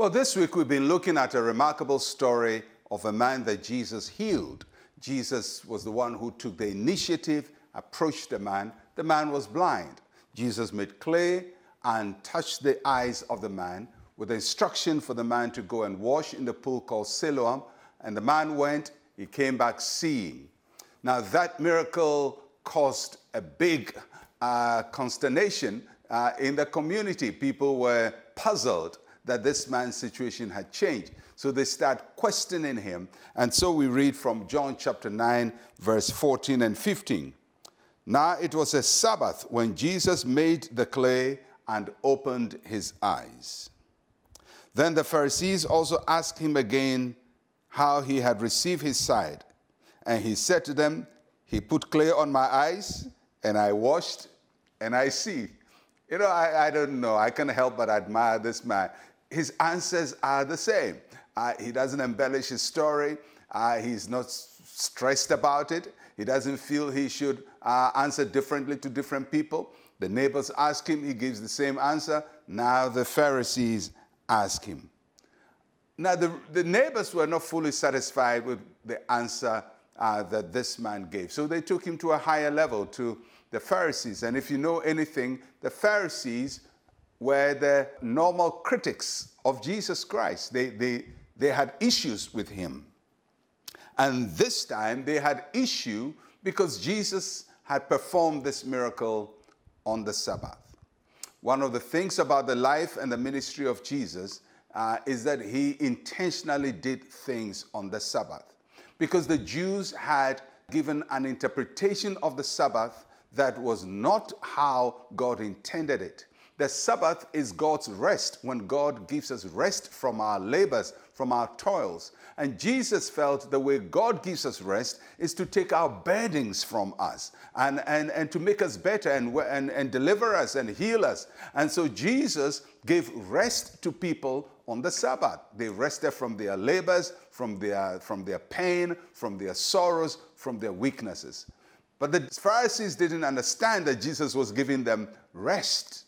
Well, this week we've been looking at a remarkable story of a man that Jesus healed. Jesus was the one who took the initiative, approached the man. The man was blind. Jesus made clay and touched the eyes of the man with the instruction for the man to go and wash in the pool called Siloam. And the man went, he came back seeing. Now, that miracle caused a big uh, consternation uh, in the community. People were puzzled that this man's situation had changed. So they start questioning him. And so we read from John chapter 9, verse 14 and 15. Now it was a Sabbath when Jesus made the clay and opened his eyes. Then the Pharisees also asked him again how he had received his sight. And he said to them, He put clay on my eyes, and I washed, and I see. You know, I, I don't know. I can't help but admire this man. His answers are the same. Uh, he doesn't embellish his story. Uh, he's not stressed about it. He doesn't feel he should uh, answer differently to different people. The neighbors ask him, he gives the same answer. Now the Pharisees ask him. Now, the, the neighbors were not fully satisfied with the answer uh, that this man gave. So they took him to a higher level, to the Pharisees. And if you know anything, the Pharisees were the normal critics of Jesus Christ. They, they, they had issues with him. And this time they had issue because Jesus had performed this miracle on the Sabbath. One of the things about the life and the ministry of Jesus uh, is that he intentionally did things on the Sabbath because the Jews had given an interpretation of the Sabbath that was not how God intended it. The Sabbath is God's rest when God gives us rest from our labors, from our toils. And Jesus felt the way God gives us rest is to take our burdens from us and, and, and to make us better and, and, and deliver us and heal us. And so Jesus gave rest to people on the Sabbath. They rested from their labors, from their, from their pain, from their sorrows, from their weaknesses. But the Pharisees didn't understand that Jesus was giving them rest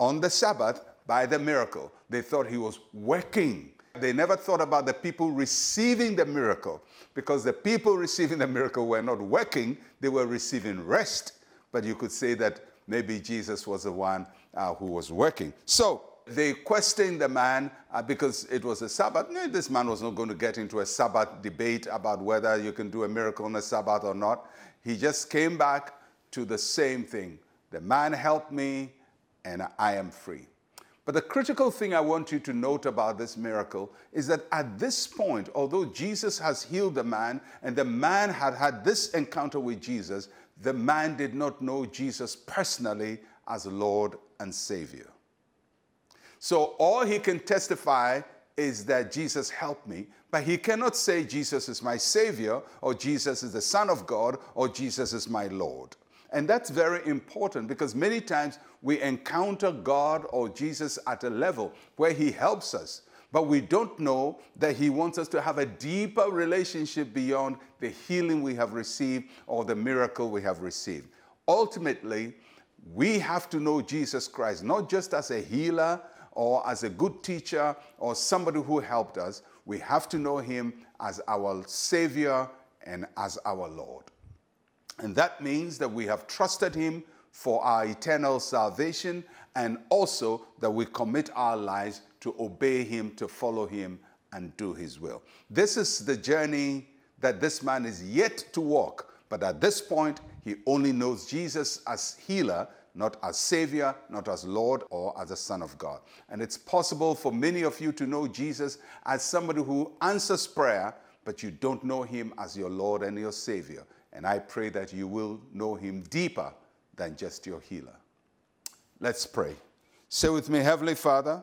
on the Sabbath by the miracle. They thought he was working. They never thought about the people receiving the miracle because the people receiving the miracle were not working, they were receiving rest. But you could say that maybe Jesus was the one uh, who was working. So they questioned the man uh, because it was a Sabbath. No, this man was not going to get into a Sabbath debate about whether you can do a miracle on a Sabbath or not. He just came back to the same thing. The man helped me, and I am free. But the critical thing I want you to note about this miracle is that at this point, although Jesus has healed the man and the man had had this encounter with Jesus, the man did not know Jesus personally as Lord and Savior. So all he can testify is that Jesus helped me, but he cannot say Jesus is my Savior or Jesus is the Son of God or Jesus is my Lord. And that's very important because many times we encounter God or Jesus at a level where He helps us, but we don't know that He wants us to have a deeper relationship beyond the healing we have received or the miracle we have received. Ultimately, we have to know Jesus Christ, not just as a healer or as a good teacher or somebody who helped us. We have to know Him as our Savior and as our Lord. And that means that we have trusted Him for our eternal salvation and also that we commit our lives to obey Him, to follow Him, and do His will. This is the journey that this man is yet to walk. But at this point, he only knows Jesus as healer, not as Savior, not as Lord, or as the Son of God. And it's possible for many of you to know Jesus as somebody who answers prayer, but you don't know Him as your Lord and your Savior. And I pray that you will know him deeper than just your healer. Let's pray. Say with me, Heavenly Father,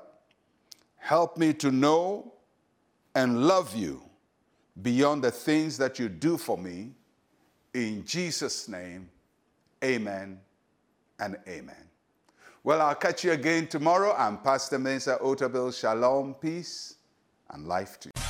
help me to know and love you beyond the things that you do for me. In Jesus' name, amen and amen. Well, I'll catch you again tomorrow. I'm Pastor Mensa Otabil. Shalom, peace, and life to you.